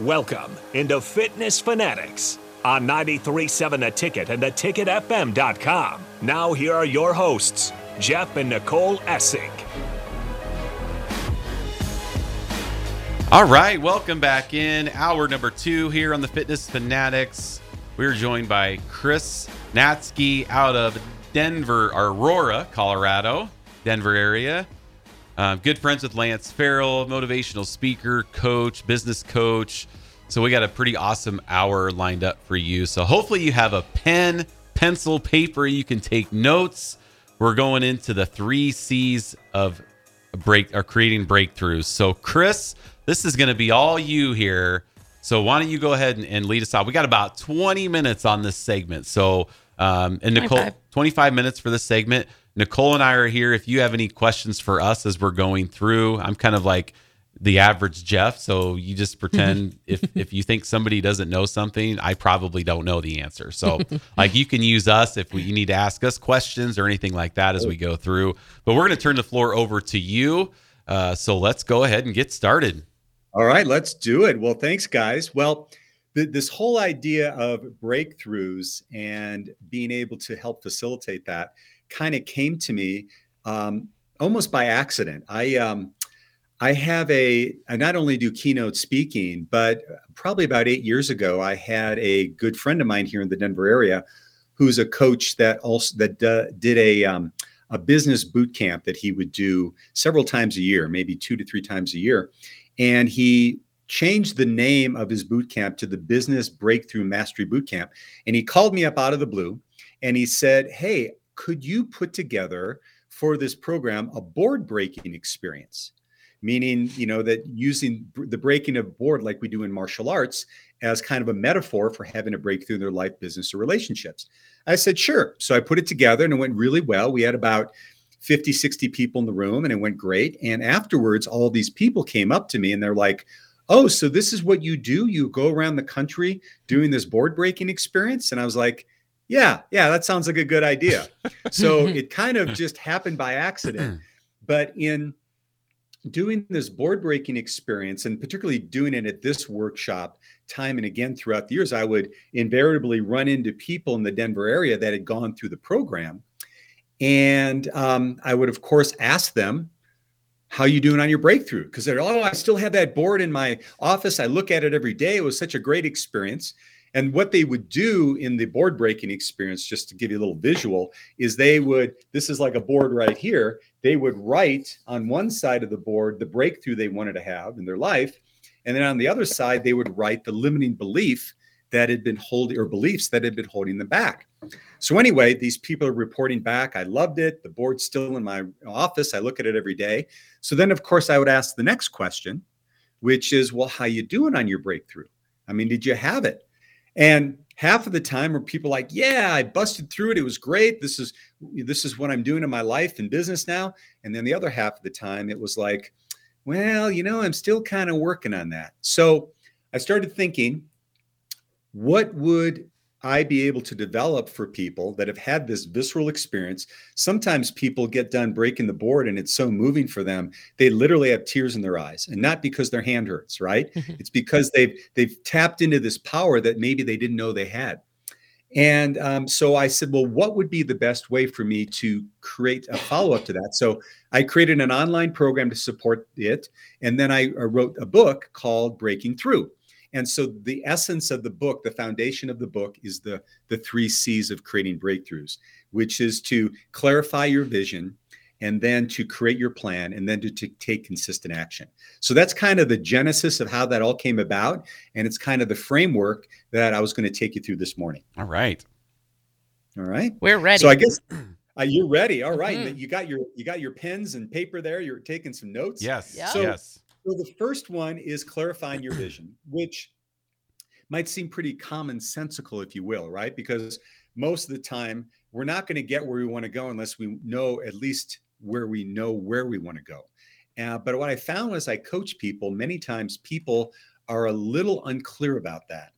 Welcome into Fitness Fanatics on 93.7 The Ticket and theticketfm.com. Now, here are your hosts, Jeff and Nicole Essig. All right, welcome back in hour number two here on the Fitness Fanatics. We're joined by Chris Natzke out of Denver, Aurora, Colorado, Denver area. Um, good friends with Lance Farrell, motivational speaker, coach, business coach. So we got a pretty awesome hour lined up for you. So hopefully you have a pen, pencil, paper. You can take notes. We're going into the three C's of break or creating breakthroughs. So Chris, this is going to be all you here. So why don't you go ahead and, and lead us out? We got about 20 minutes on this segment. So um, and Nicole, 25. 25 minutes for this segment. Nicole and I are here. If you have any questions for us as we're going through, I'm kind of like the average Jeff. So you just pretend if if you think somebody doesn't know something, I probably don't know the answer. So like you can use us if we, you need to ask us questions or anything like that as we go through. But we're going to turn the floor over to you. Uh, so let's go ahead and get started. All right, let's do it. Well, thanks, guys. Well, this whole idea of breakthroughs and being able to help facilitate that kind of came to me um, almost by accident. I um, I have a I not only do keynote speaking, but probably about eight years ago, I had a good friend of mine here in the Denver area, who's a coach that also that uh, did a um, a business boot camp that he would do several times a year, maybe two to three times a year, and he changed the name of his boot camp to the Business Breakthrough Mastery Boot Camp. And he called me up out of the blue and he said, Hey, could you put together for this program a board breaking experience? Meaning, you know, that using the breaking of board like we do in martial arts as kind of a metaphor for having a breakthrough in their life, business, or relationships. I said, sure. So I put it together and it went really well. We had about 50, 60 people in the room and it went great. And afterwards, all these people came up to me and they're like, oh, so this is what you do? You go around the country doing this board breaking experience? And I was like, yeah, yeah, that sounds like a good idea. so it kind of just happened by accident. But in doing this board breaking experience, and particularly doing it at this workshop time and again throughout the years, I would invariably run into people in the Denver area that had gone through the program. And um, I would, of course, ask them, how you doing on your breakthrough? Because they're, oh, I still have that board in my office. I look at it every day. It was such a great experience. And what they would do in the board breaking experience, just to give you a little visual, is they would, this is like a board right here. They would write on one side of the board the breakthrough they wanted to have in their life. And then on the other side, they would write the limiting belief that had been holding or beliefs that had been holding them back. So anyway, these people are reporting back. I loved it. The board's still in my office. I look at it every day. So then, of course, I would ask the next question, which is, well, how you doing on your breakthrough? I mean, did you have it? And half of the time are people like, yeah, I busted through it. It was great. This is this is what I'm doing in my life and business now. And then the other half of the time it was like, well, you know, I'm still kind of working on that. So I started thinking, what would I be able to develop for people that have had this visceral experience. Sometimes people get done breaking the board and it's so moving for them, they literally have tears in their eyes, and not because their hand hurts, right? it's because they've they've tapped into this power that maybe they didn't know they had. And um, so I said, well, what would be the best way for me to create a follow up to that? So I created an online program to support it. And then I, I wrote a book called Breaking Through. And so the essence of the book, the foundation of the book is the the 3 C's of creating breakthroughs, which is to clarify your vision and then to create your plan and then to, to take consistent action. So that's kind of the genesis of how that all came about and it's kind of the framework that I was going to take you through this morning. All right. All right. We're ready. So I guess uh, you're ready. All right. mm-hmm. You got your you got your pens and paper there. You're taking some notes. Yes. So, yes. So the first one is clarifying your vision, which might seem pretty commonsensical, if you will, right? Because most of the time we're not going to get where we want to go unless we know at least where we know where we want to go. Uh, but what I found as I coach people, many times people are a little unclear about that.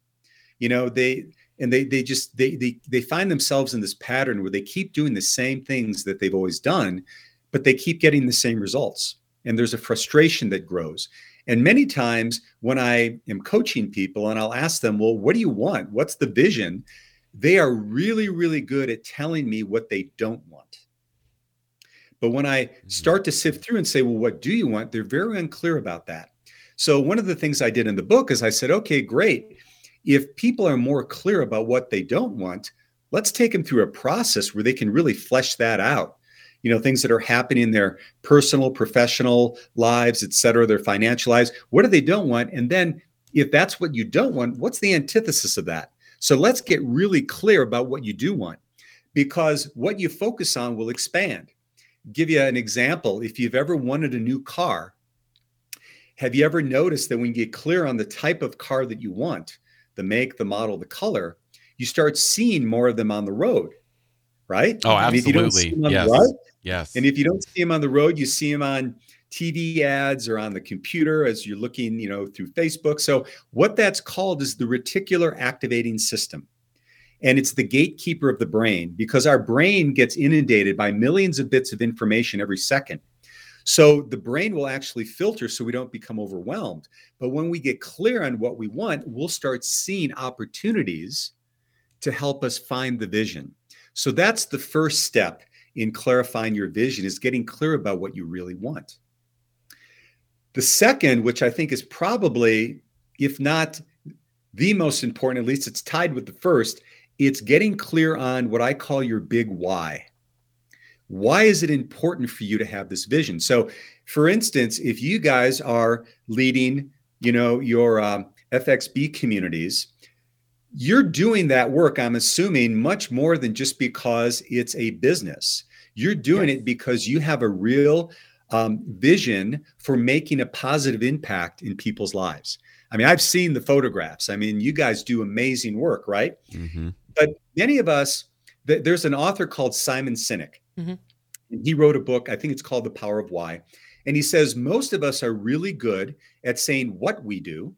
You know, they and they they just they they they find themselves in this pattern where they keep doing the same things that they've always done, but they keep getting the same results. And there's a frustration that grows. And many times when I am coaching people and I'll ask them, well, what do you want? What's the vision? They are really, really good at telling me what they don't want. But when I mm-hmm. start to sift through and say, well, what do you want? They're very unclear about that. So one of the things I did in the book is I said, okay, great. If people are more clear about what they don't want, let's take them through a process where they can really flesh that out you know things that are happening in their personal professional lives et cetera their financial lives what do they don't want? And then if that's what you don't want what's the antithesis of that? So let's get really clear about what you do want because what you focus on will expand. Give you an example. If you've ever wanted a new car have you ever noticed that when you get clear on the type of car that you want the make the model the color you start seeing more of them on the road right? Oh absolutely. yes Yes. And if you don't see them on the road, you see them on TV ads or on the computer as you're looking, you know, through Facebook. So what that's called is the reticular activating system. And it's the gatekeeper of the brain because our brain gets inundated by millions of bits of information every second. So the brain will actually filter so we don't become overwhelmed. But when we get clear on what we want, we'll start seeing opportunities to help us find the vision. So that's the first step in clarifying your vision is getting clear about what you really want. The second, which I think is probably, if not the most important, at least it's tied with the first, it's getting clear on what I call your big why. Why is it important for you to have this vision? So, for instance, if you guys are leading, you know, your um, FXB communities, you're doing that work, I'm assuming, much more than just because it's a business. You're doing yes. it because you have a real um, vision for making a positive impact in people's lives. I mean, I've seen the photographs. I mean, you guys do amazing work, right? Mm-hmm. But many of us, th- there's an author called Simon Sinek. Mm-hmm. He wrote a book, I think it's called The Power of Why. And he says most of us are really good at saying what we do,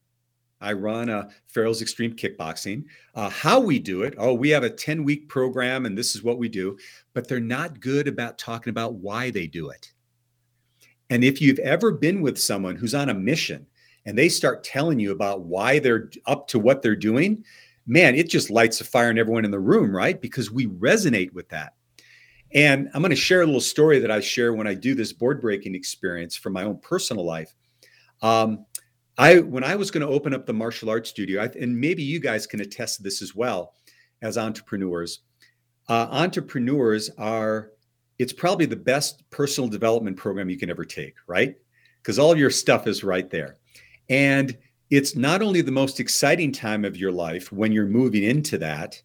I run a Farrell's Extreme Kickboxing. Uh, how we do it, oh, we have a 10 week program and this is what we do, but they're not good about talking about why they do it. And if you've ever been with someone who's on a mission and they start telling you about why they're up to what they're doing, man, it just lights a fire in everyone in the room, right? Because we resonate with that. And I'm going to share a little story that I share when I do this board breaking experience from my own personal life. Um, I when I was going to open up the martial arts studio, I, and maybe you guys can attest to this as well as entrepreneurs. Uh, entrepreneurs are it's probably the best personal development program you can ever take, right? Because all your stuff is right there, and it's not only the most exciting time of your life when you're moving into that,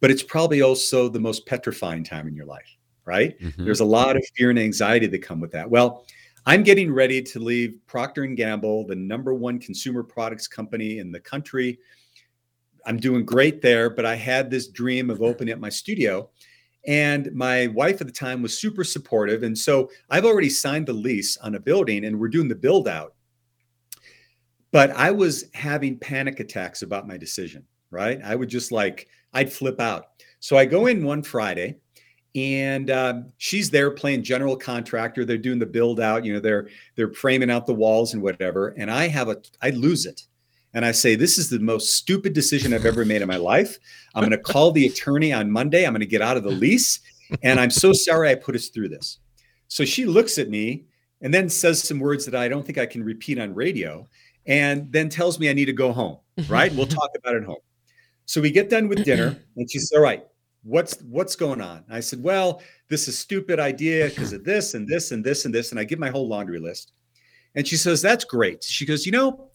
but it's probably also the most petrifying time in your life, right? Mm-hmm. There's a lot of fear and anxiety that come with that. Well I'm getting ready to leave Procter and Gamble, the number one consumer products company in the country. I'm doing great there, but I had this dream of opening up my studio. And my wife at the time was super supportive. And so I've already signed the lease on a building and we're doing the build out. But I was having panic attacks about my decision, right? I would just like, I'd flip out. So I go in one Friday and um, she's there playing general contractor. They're doing the build out you know they're they're framing out the walls and whatever. And i have a i lose it. And i say this is the most stupid decision i've ever made in my life. I'm going to call the attorney on monday. I'm going to get out of the lease. And i'm so sorry i put us through this. So she looks at me and then says some words that i don't think i can repeat on radio and then tells me i need to go home right? We'll talk about it home. So we get done with dinner and she says all right what's what's going on? I said well this is stupid idea because of this and this and this and this and i give my whole laundry list. And she says that's great. She goes you know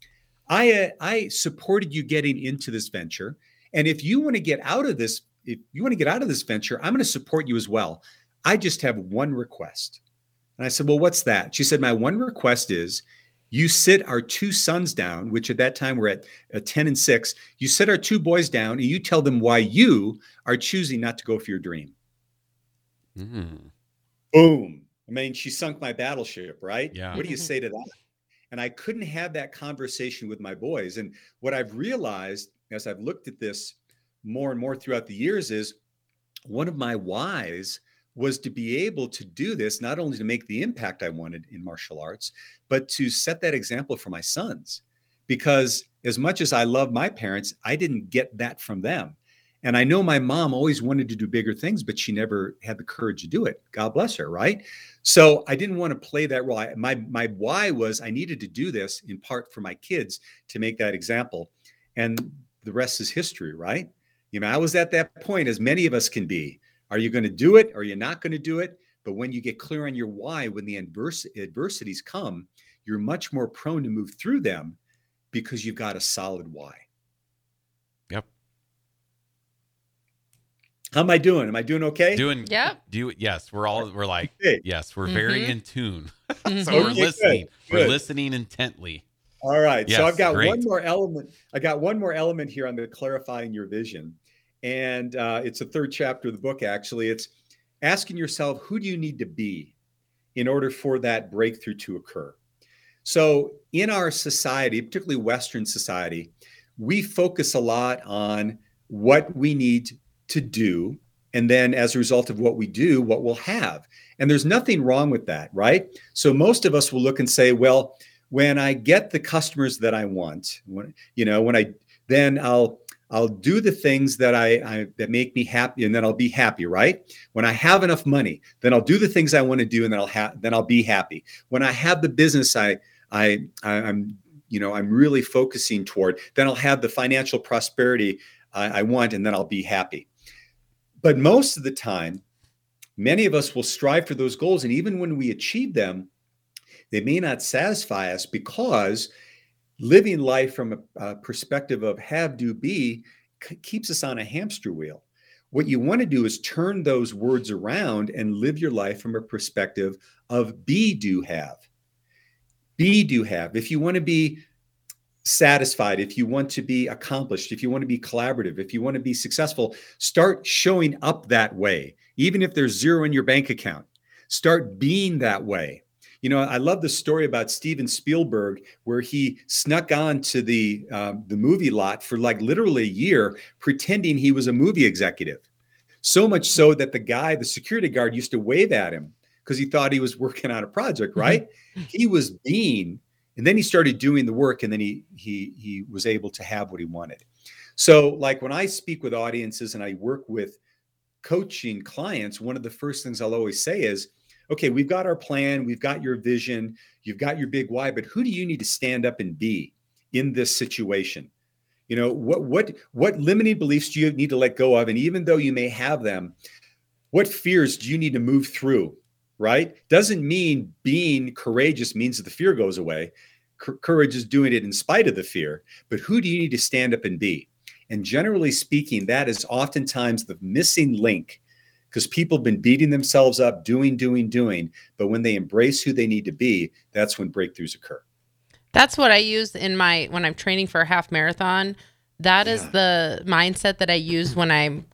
i uh, i supported you getting into this venture and if you want to get out of this if you want to get out of this venture i'm going to support you as well. I just have one request. And i said well what's that? She said my one request is you sit our two sons down, which at that time were at, at 10 and 6. You sit our two boys down and you tell them why you are choosing not to go for your dream. Mm. Boom. I mean, she sunk my battleship, right? Yeah. What do you say to that? And I couldn't have that conversation with my boys. And what I've realized as I've looked at this more and more throughout the years is one of my whys was to be able to do this, not only to make the impact I wanted in martial arts, but to set that example for my sons. Because as much as I love my parents, I didn't get that from them. And I know my mom always wanted to do bigger things, but she never had the courage to do it. God bless her, right? So I didn't want to play that role. I, my my why was I needed to do this in part for my kids to make that example, and the rest is history, right? You know, I was at that point, as many of us can be. Are you going to do it? Or are you not going to do it? But when you get clear on your why, when the advers- adversities come, you're much more prone to move through them because you've got a solid why. Yep. How am I doing? Am I doing okay? Doing Yep. Do you, yes, we're all we're like Okay. yes, we're very Mhm. in tune. so Mhm. we're Okay, good, listening. We're listening intently. All right. so I've got great. one more element. I got one more element here on the clarifying your vision. And uh, it's a third chapter of the book, actually. It's asking yourself, who do you need to be in order for that breakthrough to occur? So, in our society, particularly Western society, we focus a lot on what we need to do. And then, as a result of what we do, what we'll have. And there's nothing wrong with that, right? So, most of us will look and say, well, when I get the customers that I want, when, you know, when I then I'll I'll do the things that I, I that make me happy, and then I'll be happy, right? When I have enough money, then I'll do the things I want to do, and then I'll then I'll be happy. When I have the business I I I- I'm you know I'm really focusing toward, then I'll have the financial prosperity I, I want, and then I'll be happy. But most of the time, many of us will strive for those goals, and even when we achieve them, they may not satisfy us because living life from a, a perspective of have, do, be k- keeps us on a hamster wheel. What you want to do is turn those words around and live your life from a perspective of be, do, have. Be, do, have. If you want to be satisfied, if you want to be accomplished, if you want to be collaborative, if you want to be successful, start showing up that way, even if there's zero in your bank account. Start being that way. You know, I love the story about Steven Spielberg, where he snuck on to the um, the movie lot for like literally a year, pretending he was a movie executive. So much so that the guy, the security guard, used to wave at him because he thought he was working on a project. Right? he was being, and then he started doing the work, and then he he he was able to have what he wanted. So, like when I speak with audiences and I work with coaching clients, one of the first things I'll always say is okay, we've got our plan, we've got your vision, you've got your big why, but who do you need to stand up and be in this situation? You know, what what what limiting beliefs do you need to let go of? And even though you may have them, what fears do you need to move through? Right? Doesn't mean being courageous means that the fear goes away. Cou- Courage is doing it in spite of the fear. But who do you need to stand up and be? And generally speaking, that is oftentimes the missing link because people have been beating themselves up, doing, doing, doing. But when they embrace who they need to be, that's when breakthroughs occur. That's what I use in my when I'm training for a half marathon. That is Yeah. the mindset that I use when I'm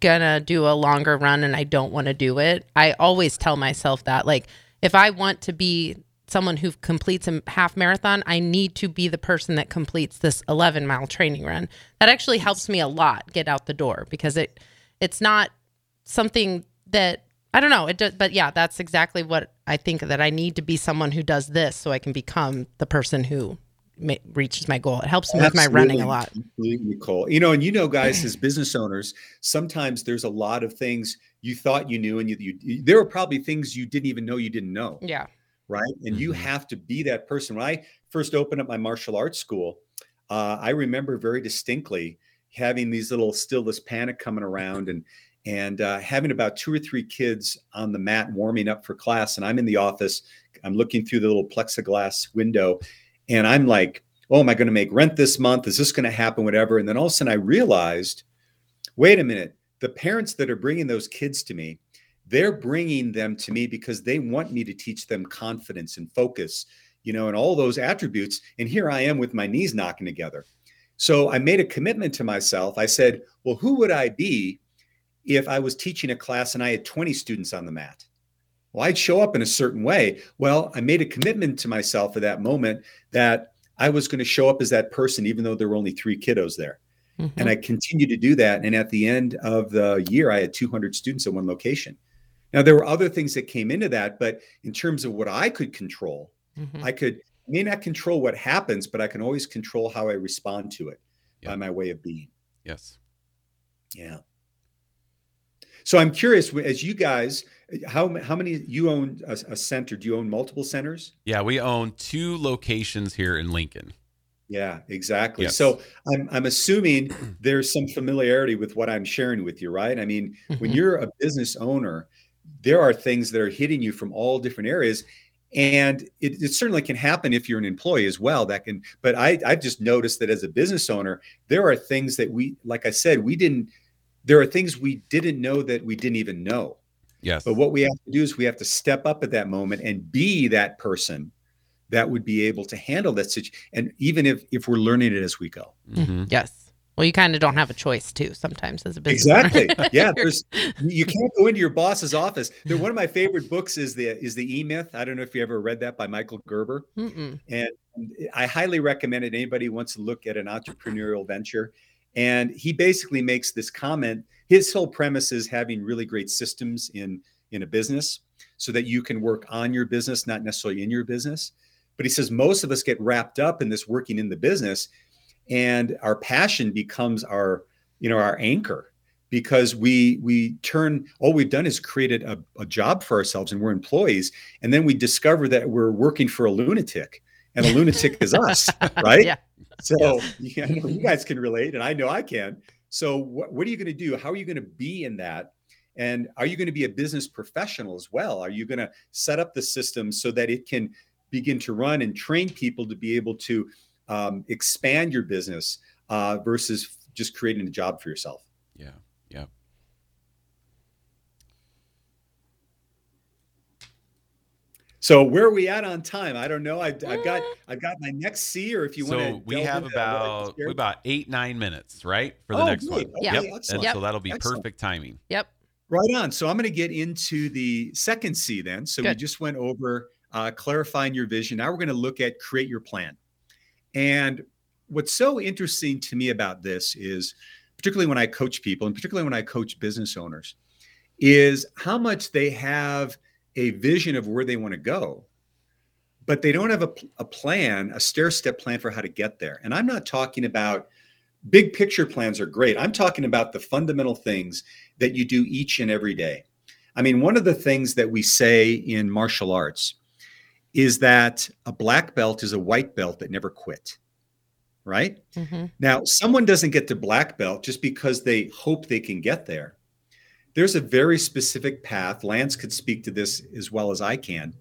gonna do a longer run and I don't want to do it. I always tell myself that like if I want to be someone who completes a half marathon, I need to be the person that completes this 11 mile training run. That actually helps me a lot get out the door because it it's not something that I don't know. It does, but yeah, that's exactly what I think that I need to be someone who does this so I can become the person who ma- reaches my goal. It helps me with my running a lot. Absolutely, Nicole. You know, and you know, guys, as business owners, sometimes there's a lot of things you thought you knew, and you, you there are probably things you didn't even know you didn't know. Yeah. right? And you Mhm. have to be that person. When I first opened up my martial arts school, uh, I remember very distinctly having these little still this panic coming around and and uh, having about two or three kids on the mat warming up for class. And I'm in the office. I'm looking through the little plexiglass window, and I'm like, "Oh, am I going to make rent this month? Is this going to happen? Whatever." And then all of a sudden, I realized, wait a minute. The parents that are bringing those kids to me, they're bringing them to me because they want me to teach them confidence and focus you know and all those attributes and here i am with my knees knocking together so i made a commitment to myself i said well who would i be if i was teaching a class and i had 20 students on the mat well i'd show up in a certain way well i made a commitment to myself at that moment that i was going to show up as that person even though there were only three kiddos there Mhm. and I continued to do that. And at the end of the year, I had 200 students at one location Now, there were other things that came into that, but in terms of what I could control, Mhm. I could may not control what happens, but I can always control how I respond to it Yeah. by my way of being. Yes. Yeah. So I'm curious, as you guys, how how many you own a, a center? Do you own multiple centers? Yeah, we own two locations here in Lincoln. Yeah, exactly. Yes. So I'm I'm assuming there's some familiarity with what I'm sharing with you, right? I mean, when Mhm. you're a business owner, there are things that are hitting you from all different areas. And it, it certainly can happen if you're an employee as well. That can, but I, I've just noticed that as a business owner, there are things that we, like I said, we didn't, there are things we didn't know that we didn't even know. Yes. But what we have to do is we have to step up at that moment and be that person that would be able to handle that situation. And even if if we're learning it as we go. Mhm. Yes. Well, you kind of don't have a choice too sometimes as a business. owner. Exactly. Yeah. There's you can't go into your boss's office. There, one of my favorite books is the is the E Myth. I don't know if you ever read that by Michael Gerber. Mm-mm. And I highly recommend it. Anybody who wants to look at an entrepreneurial venture. And he basically makes this comment. His whole premise is having really great systems in in a business so that you can work on your business, not necessarily in your business. But he says most of us get wrapped up in this working in the business, and our passion becomes our, you know, our anchor because we we turn all we've done is created a, a job for ourselves and we're employees, and then we discover that we're working for a lunatic, and a lunatic is us, right? Yeah. So yeah, I you guys can relate, and I know I can. So what, what are you going to do? How are you going to be in that? And are you going to be a business professional as well? Are you going to set up the system so that it can begin to run and train people to be able to um, expand your business uh, versus just creating a job for yourself? Yeah. Yeah. So where are we at on time? I don't know. I've, I've got I've got my next C, or if you so want to. we have about we about eight nine minutes, right, for the Oh, next great. one. Yeah. Okay, Yep. excellent. And so that'll be Excellent. perfect timing. Yep. Right on. So I'm going to get into the second C then. So we just went over uh, clarifying your vision. Now we're going to look at create your plan. And what's so interesting to me about this is, particularly when I coach people, and particularly when I coach business owners, is how much they have a vision of where they want to go, but they don't have a, a plan, a stair step plan for how to get there. And I'm not talking about big picture plans are great. I'm talking about the fundamental things that you do each and every day. I mean, one of the things that we say in martial arts is that a black belt is a white belt that never quit. Right? hmm Now, someone doesn't get to black belt just because they hope they can get there. There's a very specific path. Lance could speak to this as well as I can.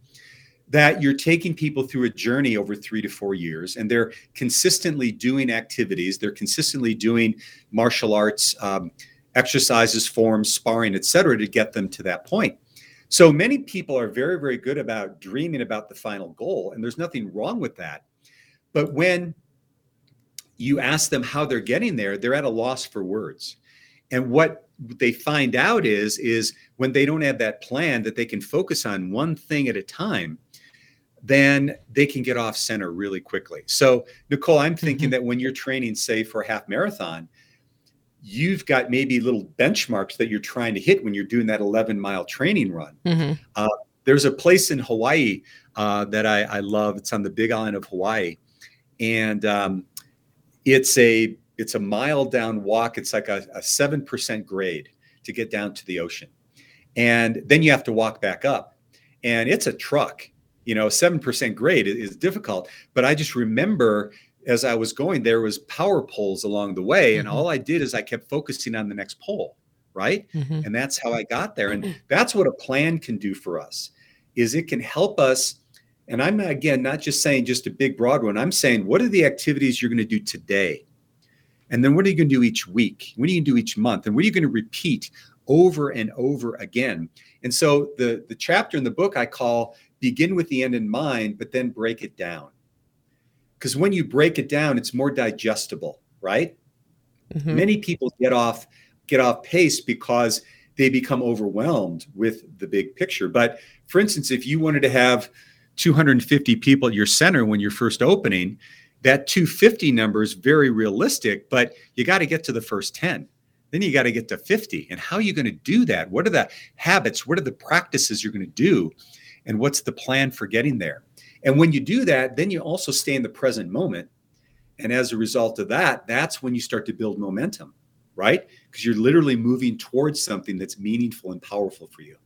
That you're taking people through a journey over three to four years, and they're consistently doing activities. They're consistently doing martial arts um, exercises, forms, sparring, et cetera, to get them to that point. So many people are very, very good about dreaming about the final goal, and there's nothing wrong with that. But when you ask them how they're getting there, they're at a loss for words. And what they find out is is when they don't have that plan that they can focus on one thing at a time, then they can get off center really quickly. So, Nicole, I'm thinking that when you're training, say, for a half marathon, you've got maybe little benchmarks that you're trying to hit when you're doing that 11 mile training run. hmm There's a place in Hawaii uh, that I, I love. It's on the Big Island of Hawaii, and um, it's a it's a mile down walk. It's like a seven percent grade to get down to the ocean, and then you have to walk back up, and it's a truck. You know, seven percent grade is, difficult. But I just remember as I was going, there was power poles along the way, and Mhm. all I did is I kept focusing on the next pole, right? hmm and that's how i got there and that's what a plan can do for us is it can help us and i'm again not just saying just a big broad one i'm saying what are the activities you're going to do today and then what are you going to do each week? What are you going to do each month? And what are you going to repeat over and over again? And so the the chapter in the book i call begin with the end in mind but then break it down. Because when you break it down it's more digestible right? Hmm many people get off get off pace because they become overwhelmed with the big picture. But for instance if you wanted to have 250 people at your center when you're first opening that 250 number is very realistic but you got to get to the first 10 Then you got to get to 50. And how are you going to do that? What are the habits? What are the practices you're going to do? And what's the plan for getting there? And when you do that, then you also stay in the present moment. And as a result of that, that's when you start to build momentum, right? Because you're literally moving towards something that's meaningful and powerful for you.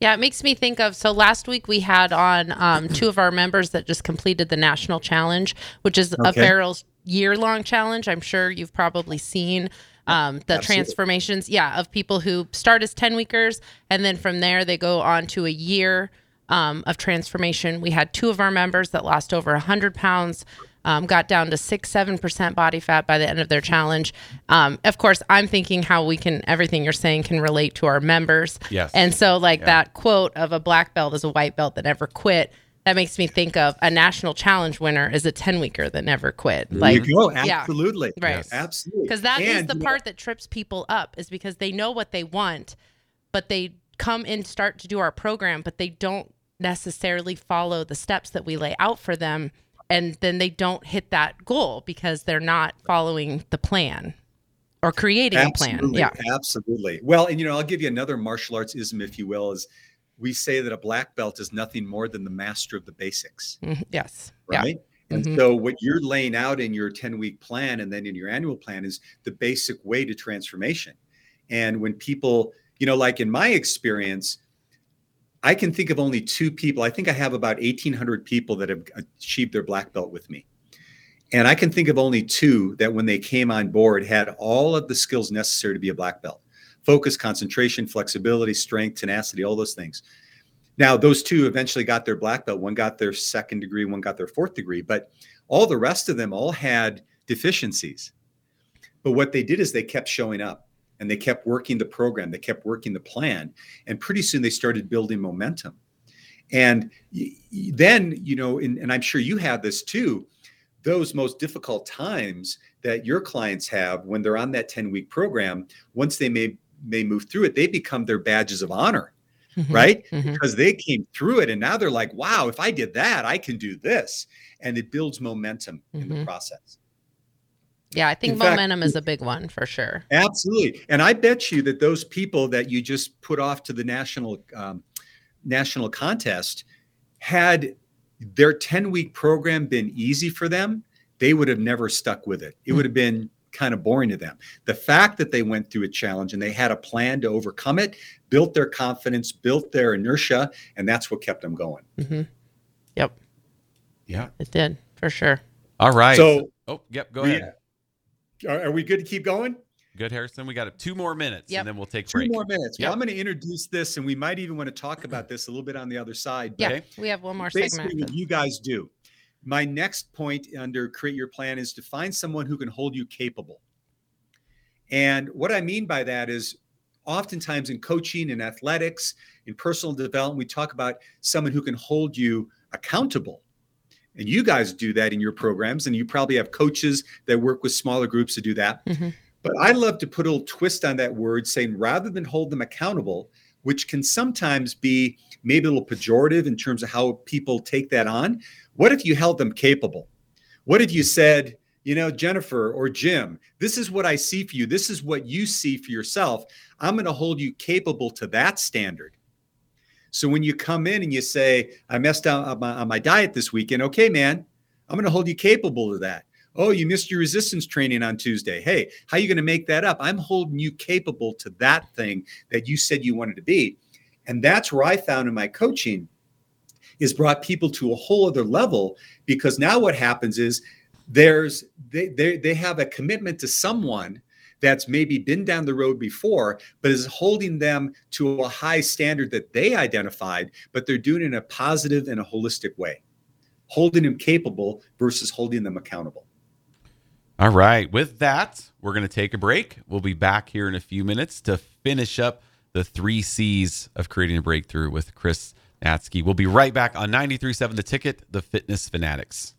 Yeah, it makes me think of so last week we had on um, two of our members that just completed the national challenge, which is a Okay. Farrell's year long challenge. I'm sure you've probably seen um, the Absolutely. transformations, yeah, of people who start as 10 weekers and then from there they go on to a year um, of transformation. We had two of our members that lost over 100 pounds. Um, got down to six, seven percent body fat by the end of their challenge. Um, of course, I'm thinking how we can everything you're saying can relate to our members. Yes. And so, like that quote of a black belt is a white belt that never quit. That makes me think of a national challenge winner is a 10 weeker that never quit. Like, you go. yeah. Absolutely. Right. Yes. Absolutely. because that is And, the part that trips people up is because they know what they want, but they come and start to do our program, but they don't necessarily follow the steps that we lay out for them. And then they don't hit that goal because they're not following the plan or creating a plan. Yeah. absolutely. Well, and you know, I'll give you another martial arts ism, if you will, is we say that a black belt is nothing more than the master of the basics, Mhm. Yes. Yeah. right? And Mhm. so, what you're laying out in your 10 week plan and then in your annual plan is the basic way to transformation. And when people, you know, like in my experience, I can think of only two people. I think I have about 1,800 people that have achieved their black belt with me. And I can think of only two that when they came on board had all of the skills necessary to be a black belt focus, concentration, flexibility, strength, tenacity, all those things. Now, those two eventually got their black belt. One got their second degree, one got their fourth degree, but all the rest of them all had deficiencies. But what they did is they kept showing up and they kept working the program, they kept working the plan. And pretty soon they started building momentum. And then, you know, and, and I'm sure you have this too, those most difficult times that your clients have when they're on that 10 week program, once they may, may move through it, they become their badges of honor Mhm. right? Mhm. Because they came through it and now they're like, wow, if I did that, I can do this. And it builds momentum in the Mhm. process. Yeah. I think In fact- momentum is a big one for sure. Absolutely. And I bet you that those people that you just put off to the national um, national contest had their 10 week program been easy for them, they would have never stuck with it. It would have been kind of boring to them. The fact that they went through a challenge and they had a plan to overcome it built their confidence, built their inertia, and that's what kept them going. hmm Yep. Yeah. It did for sure. All right. So- oh, yep. Go We- ahead. Are, are we good to keep going? Good, Harrison. We got two more minutes, Yep. and then we'll take a Two break. more minutes. Yep. Well, I'm going to introduce this, and we might even want to talk about this a little bit on the other side. but Yeah. Okay. We have one more basically segment. what you guys do. My next point under create your plan is to find someone who can hold you capable. And what I mean by that is oftentimes in coaching and athletics, in personal development, we talk about someone who can hold you accountable. And you guys do that in your programs, and you probably have coaches that work with smaller groups to do that. Mhm. But I love to put a little twist on that word, saying rather than hold them accountable, which can sometimes be maybe a little pejorative in terms of how people take that on. What if you held them capable? What if you said, you know, Jennifer or Jim, this is what I see for you. This is what you see for yourself. I'm going to hold you capable to that standard. So when you come in and you say, I messed up on my, on my diet this weekend, okay, man, I'm going to hold you capable of that. Oh, you missed your resistance training on Tuesday. Hey, how are you going to make that up? I'm holding you capable to that thing that you said you wanted to be. And that's where I found in my coaching is brought people to a whole other level because now what happens is there's they they, they have a commitment to someone that's maybe been down the road before but is holding them to a high standard that they identified but they're doing it in a positive and a holistic way holding them capable versus holding them accountable All right. With that, we're going to take a break. We'll be back here in a few minutes to finish up the three C's of creating a breakthrough with Chris Natzke. We'll be right back on 93.7 The Ticket, The Fitness Fanatics.